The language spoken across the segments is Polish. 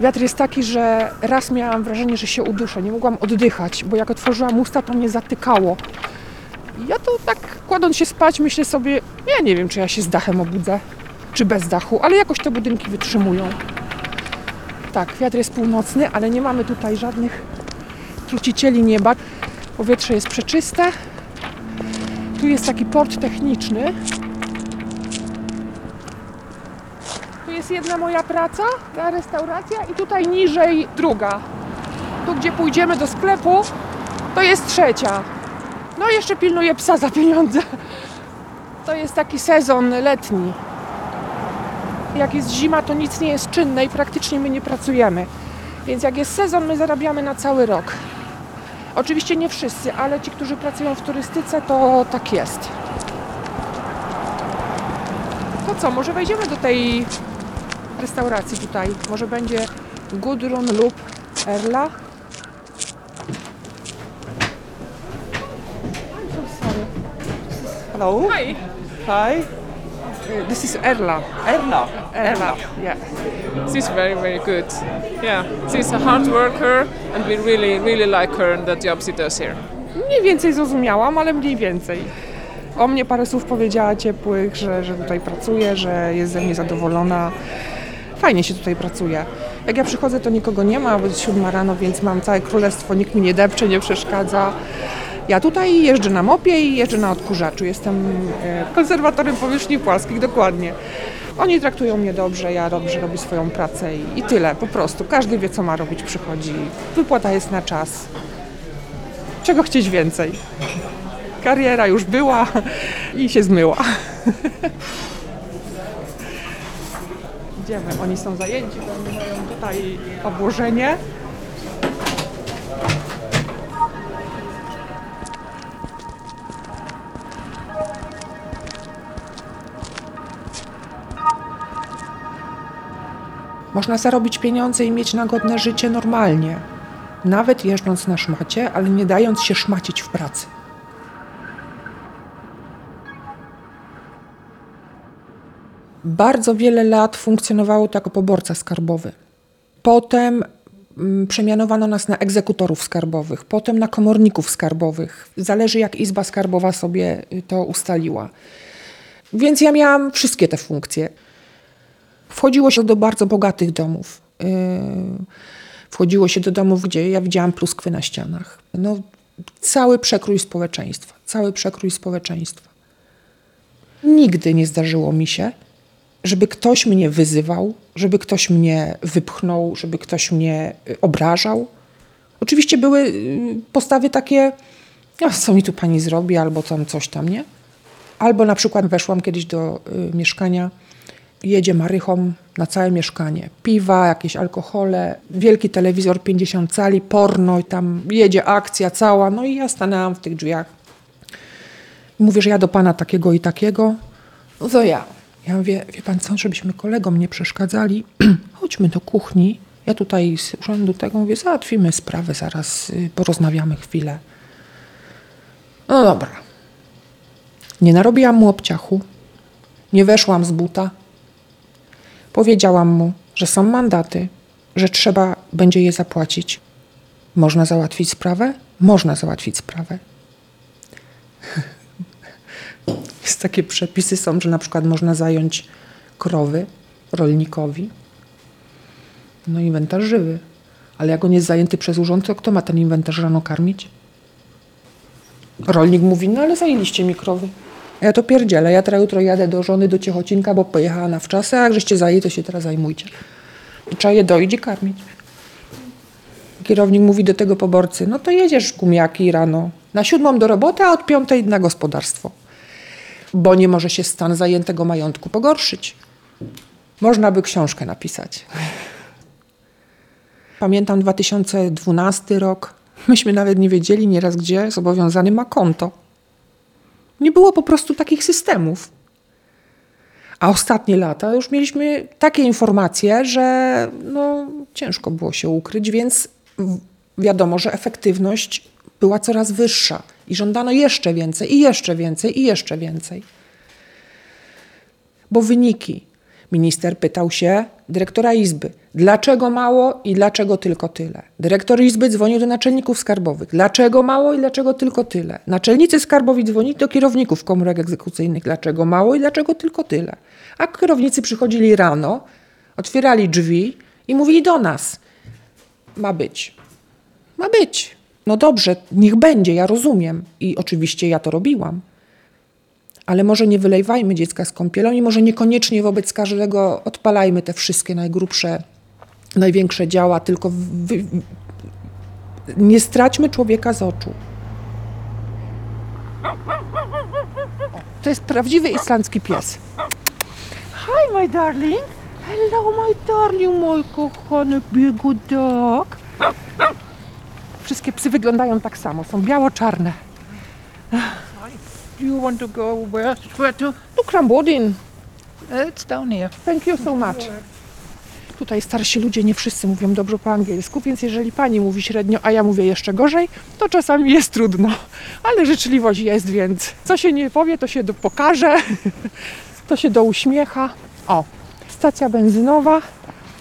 Wiatr jest taki, że raz miałam wrażenie, że się uduszę, nie mogłam oddychać, bo jak otworzyłam usta, to mnie zatykało. Ja to tak kładąc się spać, myślę sobie, ja nie wiem, czy ja się z dachem obudzę, czy bez dachu, ale jakoś te budynki wytrzymują. Tak, wiatr jest północny, ale nie mamy tutaj żadnych trucicieli nieba. Powietrze jest przeczyste. Tu jest taki port techniczny. Tu jest jedna moja praca, ta restauracja i tutaj niżej druga. Tu gdzie pójdziemy do sklepu, to jest trzecia. No jeszcze pilnuję psa za pieniądze. To jest taki sezon letni. Jak jest zima, to nic nie jest czynne i praktycznie my nie pracujemy. Więc jak jest sezon, my zarabiamy na cały rok. Oczywiście nie wszyscy, ale ci, którzy pracują w turystyce, to tak jest. To co, może wejdziemy do tej restauracji tutaj? Może będzie Gudrun lub Erla? Hello. Hi. Hi. This is Erla. Erna. Erla. Yeah. She's very, very good. Yeah, she's a hard worker, and we really, really like her and the job she does here. Mniej więcej zrozumiałam, ale mniej więcej. O mnie parę słów powiedziała ciepłych, że, że tutaj pracuje, że jest ze mnie zadowolona. Fajnie się tutaj pracuje. Jak ja przychodzę, to nikogo nie ma, bo jest siódma rano, więc mam całe królestwo, nikt mi nie depcze, nie przeszkadza. Ja tutaj jeżdżę na mopie i jeżdżę na odkurzaczu. Jestem e, konserwatorem powierzchni płaskich, dokładnie. Oni traktują mnie dobrze, ja dobrze robię swoją pracę i, i tyle, po prostu. Każdy wie, co ma robić, przychodzi. Wypłata jest na czas. Czego chcieć więcej? Kariera już była i się zmyła. Idziemy, oni są zajęci, bo oni mają tutaj obłożenie. Można zarobić pieniądze i mieć na godne życie normalnie, nawet jeżdżąc na szmacie, ale nie dając się szmacić w pracy. Bardzo wiele lat funkcjonowało to jako poborca skarbowy. Potem mm, przemianowano nas na egzekutorów skarbowych, potem na komorników skarbowych. Zależy, jak Izba Skarbowa sobie y, to ustaliła. Więc ja miałam wszystkie te funkcje. Wchodziło się do bardzo bogatych domów. Yy, Wchodziło się do domów, gdzie ja widziałam pluskwy na ścianach. No, cały przekrój społeczeństwa. Cały przekrój społeczeństwa. Nigdy nie zdarzyło mi się, żeby ktoś mnie wyzywał, żeby ktoś mnie wypchnął, żeby ktoś mnie y, obrażał. Oczywiście były y, postawy takie, "A co mi tu pani zrobi, albo tam coś tam, nie? Albo na przykład weszłam kiedyś do y, mieszkania, jedzie marychą na całe mieszkanie. Piwa, jakieś alkohole, wielki telewizor 50 cali, porno i tam jedzie akcja cała. No i ja stanęłam w tych drzwiach. Mówię, że ja do pana takiego i takiego. No to ja. Ja mówię, wie pan co, żebyśmy kolegom nie przeszkadzali, chodźmy do kuchni. Ja tutaj z urzędu tego mówię, załatwimy sprawę zaraz, y, porozmawiamy chwilę. No dobra. Nie narobiłam mu obciachu, nie weszłam z buta. Powiedziałam mu, że są mandaty, że trzeba będzie je zapłacić. Można załatwić sprawę? Można załatwić sprawę. Jest takie przepisy są, że na przykład można zająć krowy rolnikowi. No inwentarz żywy. Ale jak on jest zajęty przez urząd, to kto ma ten inwentarz rano karmić? Rolnik mówi, no ale zajęliście mi krowy. Ja to pierdzielę, ja teraz jutro jadę do żony do Ciechocinka, bo pojechała na wczasy, a jak żeście zajęli, to się teraz zajmujcie. I trzeba je doić i karmić. Kierownik mówi do tego poborcy, no to jedziesz gumiaki rano, na siódmą do roboty, a od piątej na gospodarstwo. Bo nie może się stan zajętego majątku pogorszyć. Można by książkę napisać. Pamiętam 2012 rok. Myśmy nawet nie wiedzieli nieraz, gdzie zobowiązany ma konto. Nie było po prostu takich systemów. A ostatnie lata już mieliśmy takie informacje, że no, ciężko było się ukryć, więc wiadomo, że efektywność była coraz wyższa i żądano jeszcze więcej, i jeszcze więcej, i jeszcze więcej. Bo wyniki, Minister pytał się dyrektora izby, dlaczego mało i dlaczego tylko tyle. Dyrektor izby dzwonił do naczelników skarbowych, dlaczego mało i dlaczego tylko tyle. Naczelnicy skarbowi dzwonili do kierowników komórek egzekucyjnych, dlaczego mało i dlaczego tylko tyle. A kierownicy przychodzili rano, otwierali drzwi i mówili do nas, ma być. Ma być. No dobrze, niech będzie, ja rozumiem. I oczywiście ja to robiłam. Ale może nie wylejwajmy dziecka z kąpielą i może niekoniecznie wobec każdego odpalajmy te wszystkie najgrubsze, największe działa, tylko nie straćmy człowieka z oczu. To jest prawdziwy islandzki pies. Hi, my darling. Hello, my darling, mój kochany biegudak. Wszystkie psy wyglądają tak samo, są biało-czarne. Do you want to go where? Where to? Look, Rambodin. It's down here. Thank you so much. Tutaj starsi ludzie nie wszyscy mówią dobrze po angielsku, więc jeżeli pani mówi średnio, a ja mówię jeszcze gorzej, to czasami jest trudno. Ale życzliwość jest, więc co się nie powie, to się do, pokaże, to się do uśmiecha. O, stacja benzynowa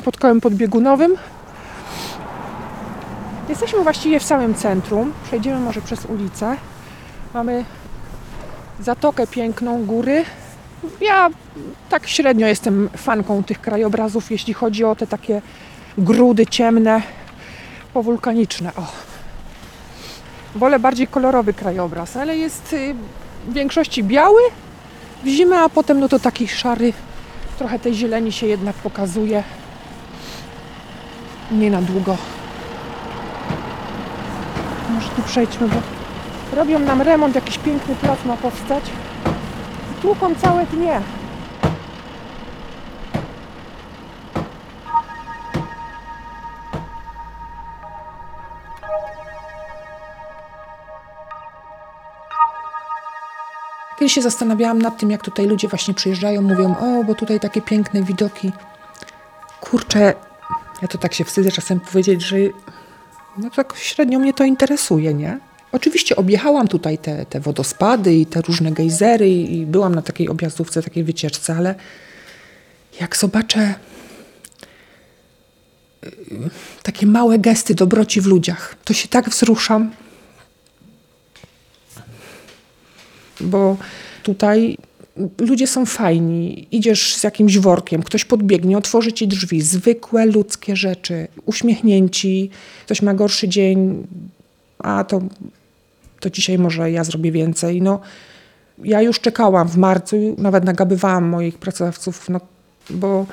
pod kołem podbiegunowym. Jesteśmy właściwie w samym centrum. Przejdziemy może przez ulicę. Mamy zatokę piękną, góry, ja tak średnio jestem fanką tych krajobrazów, jeśli chodzi o te takie grudy ciemne, powulkaniczne. O. Wolę bardziej kolorowy krajobraz, ale jest y, w większości biały w zimę, a potem no to taki szary, trochę tej zieleni się jednak pokazuje. Nie na długo. Może tu przejdźmy, bo robią nam remont, jakiś piękny plac ma powstać. Tłuką całe dnie. Kiedyś się zastanawiałam nad tym, jak tutaj ludzie właśnie przyjeżdżają, mówią, o, bo tutaj takie piękne widoki. Kurczę, ja to tak się wstydzę czasem powiedzieć, że no tak średnio mnie to interesuje, nie? Oczywiście objechałam tutaj te, te wodospady i te różne gejzery i byłam na takiej objazdówce, takiej wycieczce, ale jak zobaczę y, takie małe gesty dobroci w ludziach, to się tak wzruszam, bo tutaj ludzie są fajni. Idziesz z jakimś workiem, ktoś podbiegnie, otworzy ci drzwi. Zwykłe ludzkie rzeczy, uśmiechnięci. Ktoś ma gorszy dzień, a to, to dzisiaj może ja zrobię więcej. No, ja już czekałam w marcu, nawet nagabywałam moich pracodawców, no, bo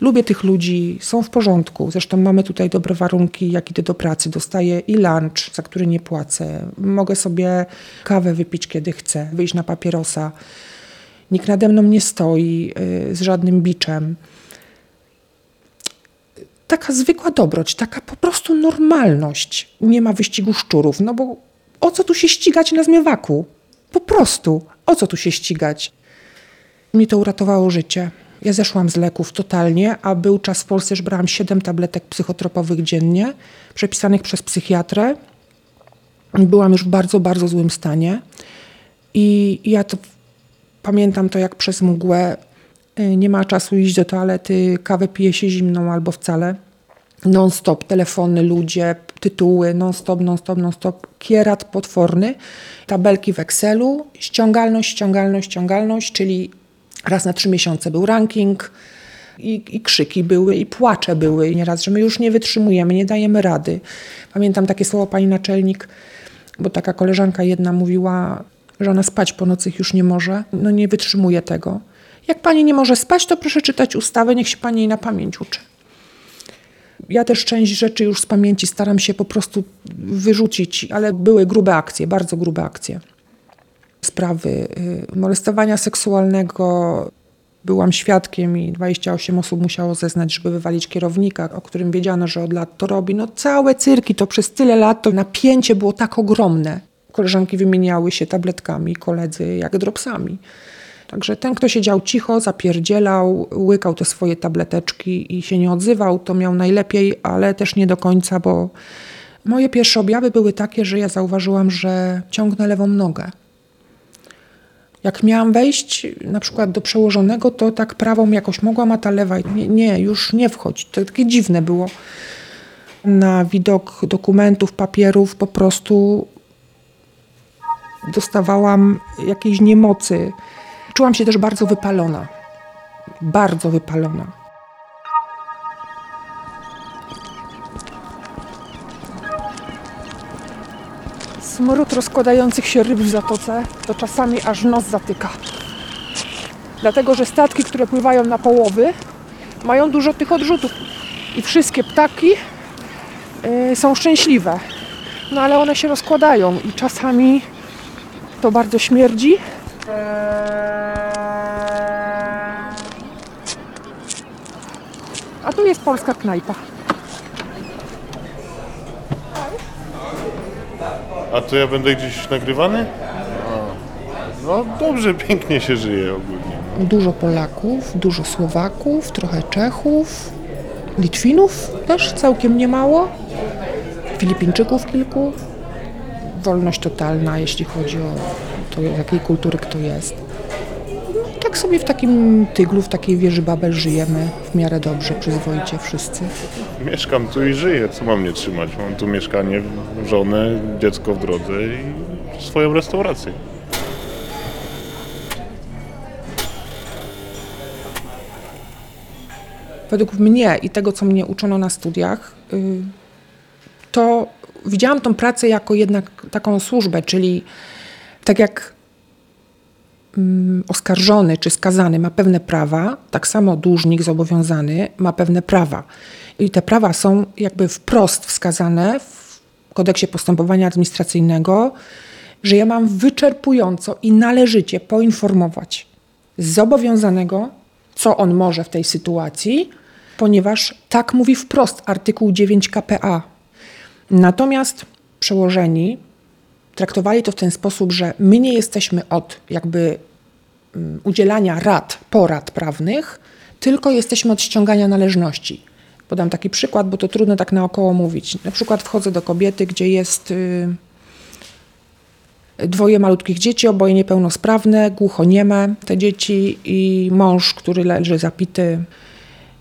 lubię tych ludzi, są w porządku. Zresztą mamy tutaj dobre warunki, jak idę do pracy. Dostaję i lunch, za który nie płacę. Mogę sobie kawę wypić, kiedy chcę, wyjść na papierosa. Nikt nade mną nie stoi y, z żadnym biczem. Taka zwykła dobroć, taka po prostu normalność. Nie ma wyścigu szczurów, no bo o co tu się ścigać na zmywaku? Po prostu, o co tu się ścigać? Mi to uratowało życie. Ja zeszłam z leków totalnie, a był czas w Polsce, że brałam 7 tabletek psychotropowych dziennie, przepisanych przez psychiatrę. Byłam już w bardzo, bardzo złym stanie. I ja to pamiętam to jak przez mgłę. Y, Nie ma czasu iść do toalety, kawę pije się zimną albo wcale. Non-stop telefony, ludzie, tytuły, non-stop, non-stop, non-stop. Kierat potworny, tabelki w Excelu, ściągalność, ściągalność, ściągalność, czyli raz na trzy miesiące był ranking i, i krzyki były, i płacze były. Nieraz, że my już nie wytrzymujemy, nie dajemy rady. Pamiętam takie słowo pani naczelnik, bo taka koleżanka jedna mówiła, że ona spać po nocy już nie może. No nie wytrzymuje tego. Jak pani nie może spać, to proszę czytać ustawę, niech się pani jej na pamięć uczy. Ja też część rzeczy już z pamięci staram się po prostu wyrzucić, ale były grube akcje, bardzo grube akcje. Sprawy y, molestowania seksualnego byłam świadkiem i 28 osób musiało zeznać, żeby wywalić kierownika, o którym wiedziano, że od lat to robi. No całe cyrki, to przez tyle lat to napięcie było tak ogromne. Koleżanki wymieniały się tabletkami, koledzy jak dropsami. Także ten, kto siedział cicho, zapierdzielał, łykał te swoje tableteczki i się nie odzywał, to miał najlepiej, ale też nie do końca, bo moje pierwsze objawy były takie, że ja zauważyłam, że ciągnę lewą nogę. Jak miałam wejść na przykład do przełożonego, to tak prawą jakoś mogłam, a ta lewa nie, nie już nie wchodzi. To takie dziwne było. Na widok dokumentów, papierów po prostu dostawałam jakiejś niemocy. Czułam się też bardzo wypalona. Bardzo wypalona. Smród rozkładających się ryb w zatoce to czasami aż nos zatyka. Dlatego, że statki, które pływają na połowy, mają dużo tych odrzutów. I wszystkie ptaki y, są szczęśliwe. No ale one się rozkładają i czasami to bardzo śmierdzi. A tu jest polska knajpa. A to ja będę gdzieś nagrywany? No dobrze, pięknie się żyje ogólnie. Dużo Polaków, dużo Słowaków, trochę Czechów, Litwinów też całkiem niemało, Filipińczyków kilku. Wolność totalna, jeśli chodzi o to, jakiej kultury kto jest. No, tak sobie w takim tyglu, w takiej wieży Babel żyjemy w miarę dobrze, przyzwoicie wszyscy. Mieszkam tu i żyję, co mam nie trzymać? Mam tu mieszkanie, żonę, dziecko w drodze i swoją restaurację. według mnie i tego, co mnie uczono na studiach, y, to widziałam tą pracę jako jednak taką służbę, czyli tak jak mm, oskarżony czy skazany ma pewne prawa, tak samo dłużnik zobowiązany ma pewne prawa. I te prawa są jakby wprost wskazane w kodeksie postępowania administracyjnego, że ja mam wyczerpująco i należycie poinformować zobowiązanego, co on może w tej sytuacji, ponieważ tak mówi wprost artykuł 9 KPA. Natomiast przełożeni traktowali to w ten sposób, że my nie jesteśmy od jakby mm, udzielania rad, porad prawnych, tylko jesteśmy od ściągania należności. Podam taki przykład, bo to trudno tak naokoło mówić. Na przykład wchodzę do kobiety, gdzie jest y, dwoje malutkich dzieci, oboje niepełnosprawne, głuchonieme te dzieci i mąż, który leży zapity,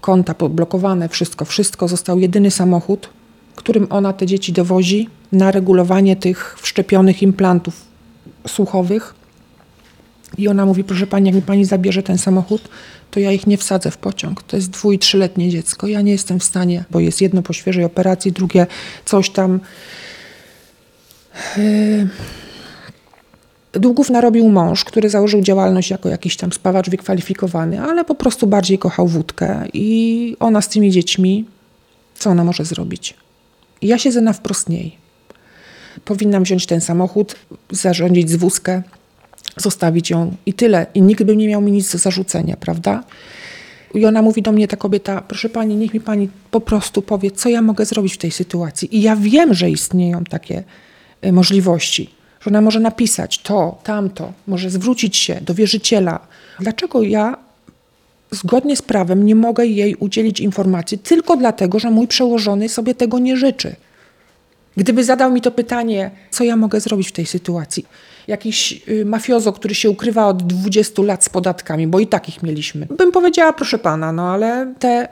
konta podblokowane, wszystko, wszystko. Został jedyny samochód, którym ona te dzieci dowozi na regulowanie tych wszczepionych implantów słuchowych. I ona mówi, proszę pani, jak mi pani zabierze ten samochód, to ja ich nie wsadzę w pociąg. To jest dwu- i trzyletnie dziecko. Ja nie jestem w stanie, bo jest jedno po świeżej operacji, drugie coś tam. Długów narobił mąż, który założył działalność jako jakiś tam spawacz wykwalifikowany, ale po prostu bardziej kochał wódkę. I ona z tymi dziećmi, co ona może zrobić? Ja siedzę na wprost niej. Powinnam wziąć ten samochód, zarządzić z wózkę, zostawić ją i tyle. I nikt by nie miał mi nic do zarzucenia, prawda? I ona mówi do mnie, ta kobieta, proszę pani, niech mi pani po prostu powie, co ja mogę zrobić w tej sytuacji. I ja wiem, że istnieją takie y, możliwości, że ona może napisać to, tamto, może zwrócić się do wierzyciela. Dlaczego ja zgodnie z prawem nie mogę jej udzielić informacji tylko dlatego, że mój przełożony sobie tego nie życzy? Gdyby zadał mi to pytanie, co ja mogę zrobić w tej sytuacji? Jakiś y, mafiozo, który się ukrywa od 20 lat z podatkami, bo i takich mieliśmy. Bym powiedziała, proszę pana, no ale te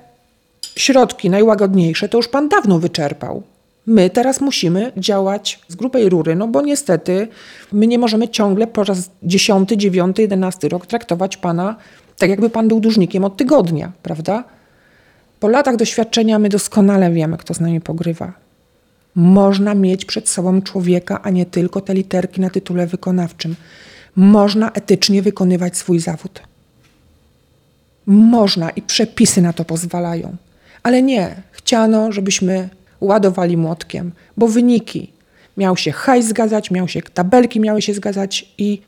środki najłagodniejsze to już pan dawno wyczerpał. My teraz musimy działać z grubej rury, no bo niestety my nie możemy ciągle po raz 10, 9, 11 rok traktować pana tak, jakby pan był dłużnikiem od tygodnia, prawda? Po latach doświadczenia my doskonale wiemy, kto z nami pogrywa. Można mieć przed sobą człowieka, a nie tylko te literki na tytule wykonawczym. Można etycznie wykonywać swój zawód. Można i przepisy na to pozwalają. Ale nie, chciano, żebyśmy ładowali młotkiem, bo wyniki miał się hajs zgadzać, miał się tabelki miały się zgadzać i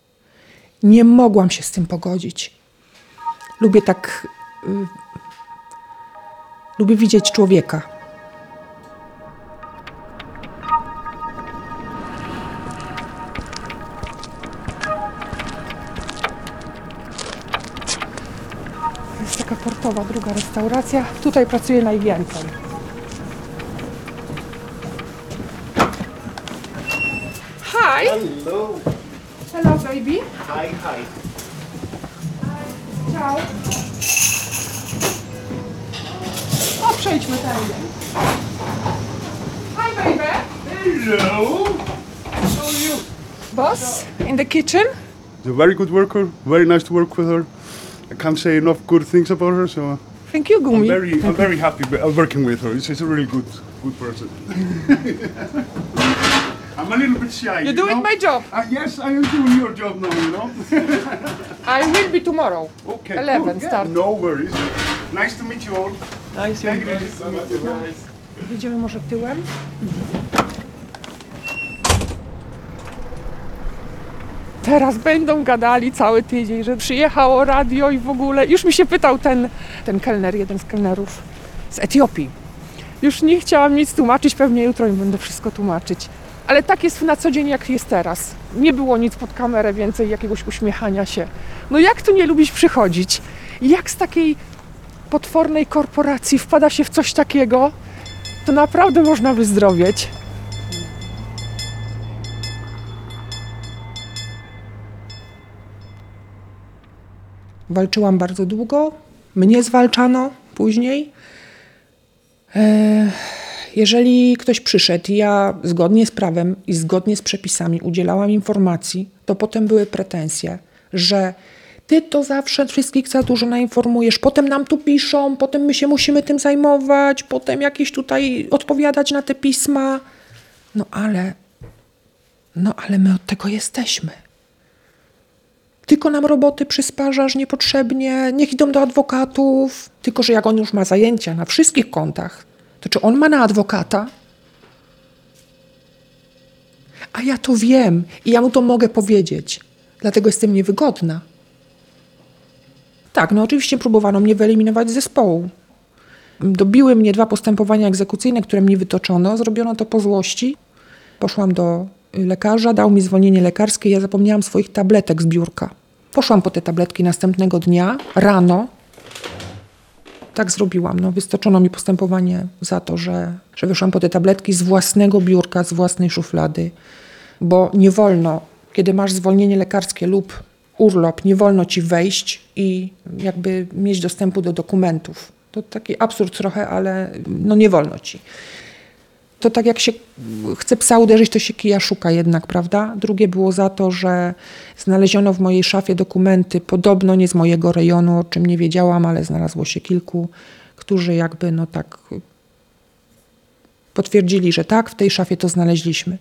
nie mogłam się z tym pogodzić. Lubię tak. Y, lubię widzieć człowieka. Jest taka portowa druga restauracja. Tutaj pracuję najwięcej. Hi. Hello. Hello, baby. Hi, hi. Ciao. O, przejdźmy tędy. Hi, baby. Hello. How are you? Boss, in the kitchen? She's a very good worker. Very nice to work with her. I can't say enough good things about her. So Thank you, I'm Gumi. very, I'm very happy uh, working with her. She's a really good, good person. I'm a little bit shy. You're you doing know? my job. Uh, yes, I am doing your job now. You know. I will be tomorrow. Okay. 11 cool. Yeah, start. No worries. Nice to meet you all. Nice Thank you so much. Jedziemy może tyłem? Teraz będą gadali cały tydzień, że przyjechało radio i w ogóle. Już mi się pytał ten, ten kelner, jeden z kelnerów z Etiopii. Już nie chciałam nic tłumaczyć, pewnie jutro im będę wszystko tłumaczyć. Ale tak jest na co dzień, jak jest teraz. Nie było nic pod kamerę więcej, jakiegoś uśmiechania się. No jak tu nie lubić przychodzić? Jak z takiej potwornej korporacji wpada się w coś takiego, to naprawdę można wyzdrowieć. Walczyłam bardzo długo. Mnie zwalczano później. E, Jeżeli ktoś przyszedł ja zgodnie z prawem i zgodnie z przepisami udzielałam informacji, to potem były pretensje, że ty to zawsze wszystkich za dużo nainformujesz, potem nam tu piszą, potem my się musimy tym zajmować, potem jakieś tutaj odpowiadać na te pisma. No ale, no ale my od tego jesteśmy. Tylko nam roboty przysparzasz niepotrzebnie, niech idą do adwokatów. Tylko, że jak on już ma zajęcia na wszystkich kontach, to czy on ma na adwokata? A ja to wiem i ja mu to mogę powiedzieć. Dlatego jestem niewygodna. Tak, no oczywiście próbowano mnie wyeliminować z zespołu. Dobiły mnie dwa postępowania egzekucyjne, które mi wytoczono. Zrobiono to po złości. Poszłam do lekarza, dał mi zwolnienie lekarskie. Ja zapomniałam swoich tabletek z biurka. Poszłam po te tabletki następnego dnia, rano. Tak zrobiłam. No, wystoczono mi postępowanie za to, że, że wyszłam po te tabletki z własnego biurka, z własnej szuflady. Bo nie wolno, kiedy masz zwolnienie lekarskie lub urlop, nie wolno ci wejść i jakby mieć dostępu do dokumentów. To taki absurd trochę, ale no nie wolno ci to tak jak się chce psa uderzyć, to się kija szuka jednak, prawda? Drugie było za to, że znaleziono w mojej szafie dokumenty, podobno nie z mojego rejonu, o czym nie wiedziałam, ale znalazło się kilku, którzy jakby no tak potwierdzili, że tak, w tej szafie to znaleźliśmy.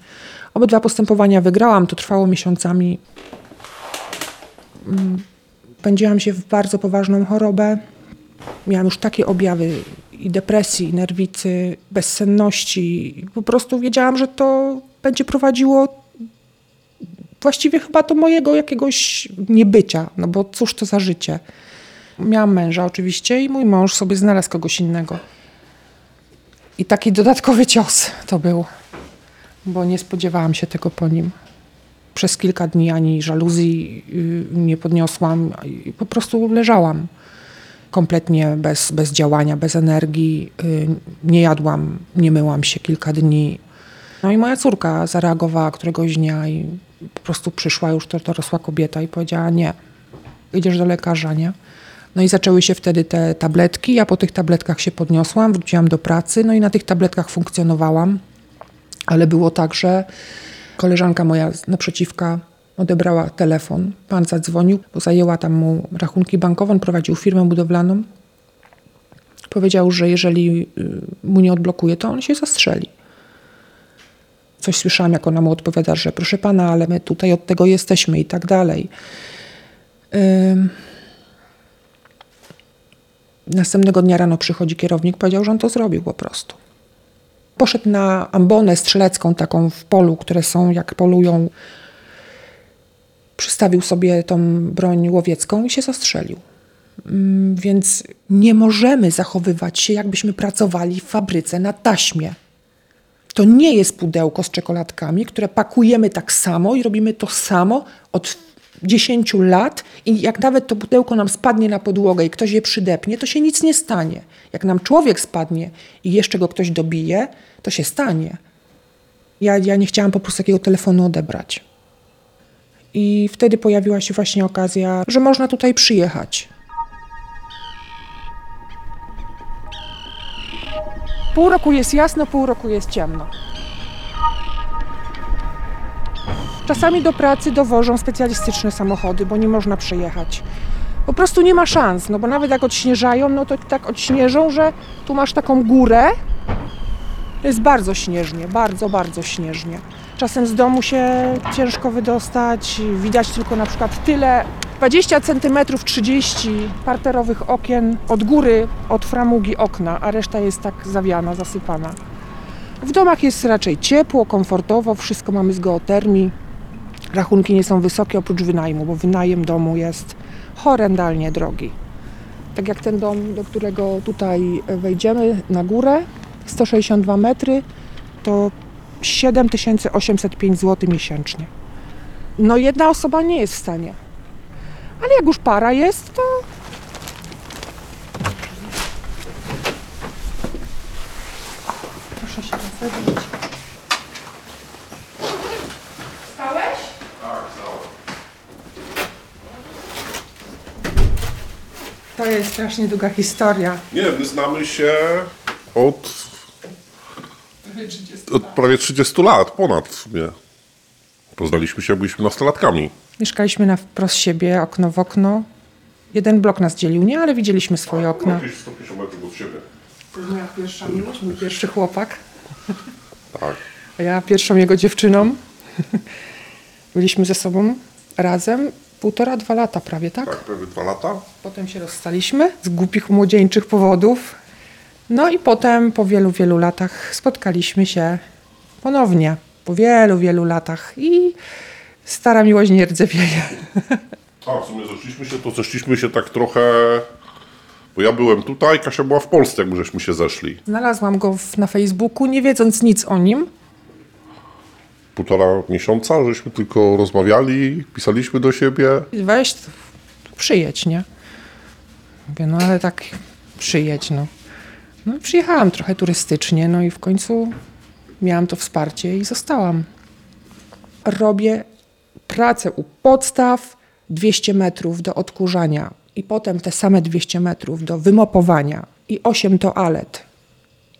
Obydwa postępowania wygrałam, to trwało miesiącami. Mm, Pędziłam się w bardzo poważną chorobę. Miałam już takie objawy i depresji, i nerwicy, bezsenności. Po prostu wiedziałam, że to będzie prowadziło właściwie chyba do mojego jakiegoś niebycia, no bo cóż to za życie. Miałam męża oczywiście i mój mąż sobie znalazł kogoś innego. I taki dodatkowy cios to był, bo nie spodziewałam się tego po nim. Przez kilka dni ani żaluzji y, nie podniosłam po prostu leżałam kompletnie bez, bez działania, bez energii. Y, Nie jadłam, nie myłam się kilka dni. No i moja córka zareagowała któregoś dnia i po prostu przyszła już to dorosła kobieta i powiedziała nie, idziesz do lekarza, nie? No i zaczęły się wtedy te tabletki. Ja po tych tabletkach się podniosłam, wróciłam do pracy, no i na tych tabletkach funkcjonowałam. Ale było tak, że koleżanka moja naprzeciwka odebrała telefon. Pan zadzwonił, zajęła tam mu rachunki bankowe, on prowadził firmę budowlaną. Powiedział, że jeżeli y, mu nie odblokuje, to on się zastrzeli. Coś słyszałam, jak ona mu odpowiada, że proszę pana, ale my tutaj od tego jesteśmy i tak dalej. Następnego dnia rano przychodzi kierownik, powiedział, że on to zrobił po prostu. Poszedł na ambonę strzelecką, taką w polu, które są jak polują. Przystawił sobie tą broń łowiecką i się zastrzelił. Mm, Więc nie możemy zachowywać się, jakbyśmy pracowali w fabryce na taśmie. To nie jest pudełko z czekoladkami, które pakujemy tak samo i robimy to samo od 10 lat i jak nawet to pudełko nam spadnie na podłogę i ktoś je przydepnie, to się nic nie stanie. Jak nam człowiek spadnie i jeszcze go ktoś dobije, to się stanie. Ja, ja nie chciałam po prostu takiego telefonu odebrać. I wtedy pojawiła się właśnie okazja, że można tutaj przyjechać. Pół roku jest jasno, pół roku jest ciemno. Czasami do pracy dowożą specjalistyczne samochody, bo nie można przejechać. Po prostu nie ma szans, no bo nawet jak odśnieżają, no to tak odśnieżą, że tu masz taką górę. Jest bardzo śnieżnie, bardzo, bardzo śnieżnie. Czasem z domu się ciężko wydostać, widać tylko na przykład tyle 20 cm 30 parterowych okien od góry, od framugi okna, a reszta jest tak zawiana, zasypana. W domach jest raczej ciepło, komfortowo, wszystko mamy z geotermii. Rachunki nie są wysokie oprócz wynajmu, bo wynajem domu jest horrendalnie drogi. Tak jak ten dom, do którego tutaj wejdziemy na górę, 162 metry, to 7805 zł miesięcznie. No jedna osoba nie jest w stanie. Ale jak już para jest, to Proszę się rozejrzeć. Stałeś? To jest strasznie długa historia. Nie, my znamy się od, od prawie 30 lat, ponad w sumie. Poznaliśmy się, jak byliśmy nastolatkami. Mieszkaliśmy na wprost siebie, okno w okno. Jeden blok nas dzielił, nie? Ale widzieliśmy swoje okna. Jakieś 150 metrów od siebie. To jest moja pierwsza miłość, mój pierwszy chłopak. Tak. A ja pierwszą jego dziewczyną. Byliśmy ze sobą razem półtora, dwa lata prawie, tak? Tak, prawie dwa lata. Potem się rozstaliśmy z głupich młodzieńczych powodów. No i potem po wielu, wielu latach spotkaliśmy się ponownie. Po wielu, wielu latach i stara miłość nie rdzewieje. A, w sumie zeszliśmy się, to zeszliśmy się tak trochę... Bo ja byłem tutaj, Kasia była w Polsce, jak my żeśmy się zeszli. Znalazłam go w, na Facebooku, nie wiedząc nic o nim. Półtora miesiąca, żeśmy tylko rozmawiali, pisaliśmy do siebie. Weź, przyjedź, nie? Mówię, no ale tak przyjedź, no. No przyjechałam trochę turystycznie, no i w końcu miałam to wsparcie i zostałam. Robię pracę u podstaw, 200 metrów do odkurzania i potem te same 200 metrów do wymopowania i 8 toalet.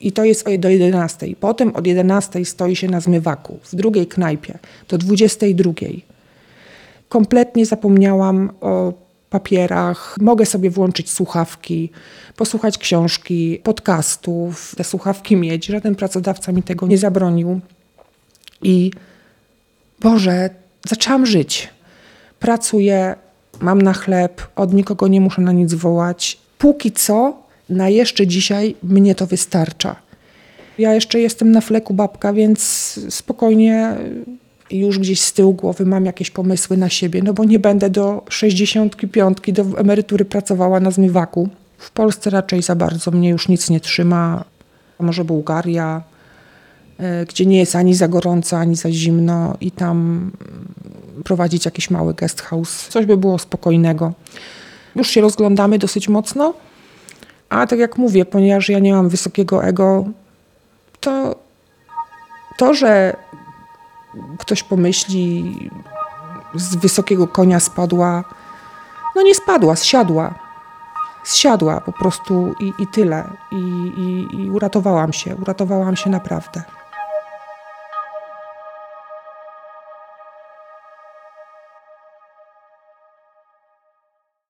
I to jest do 11. Potem od 11 stoi się na zmywaku w drugiej knajpie do 22 kompletnie zapomniałam o papierach. Mogę sobie włączyć słuchawki, posłuchać książki, podcastów, te słuchawki mieć. Żaden pracodawca mi tego nie zabronił. I Boże, zaczęłam żyć. Pracuję, mam na chleb, od nikogo nie muszę na nic wołać. Póki co, na jeszcze dzisiaj mnie to wystarcza. Ja jeszcze jestem na fleku babka, więc spokojnie już gdzieś z tyłu głowy mam jakieś pomysły na siebie, no bo nie będę do 65 do emerytury pracowała na zmywaku. W Polsce raczej za bardzo mnie już nic nie trzyma. Może Bułgaria, e, gdzie nie jest ani za gorąco, ani za zimno i tam mm, prowadzić jakiś mały guest house. Coś by było spokojnego. Już się rozglądamy dosyć mocno, a tak jak mówię, ponieważ ja nie mam wysokiego ego, to to, że ktoś pomyśli, z wysokiego konia spadła, no nie spadła, zsiadła. Zsiadła po prostu i, i tyle. I, i, I uratowałam się, uratowałam się naprawdę.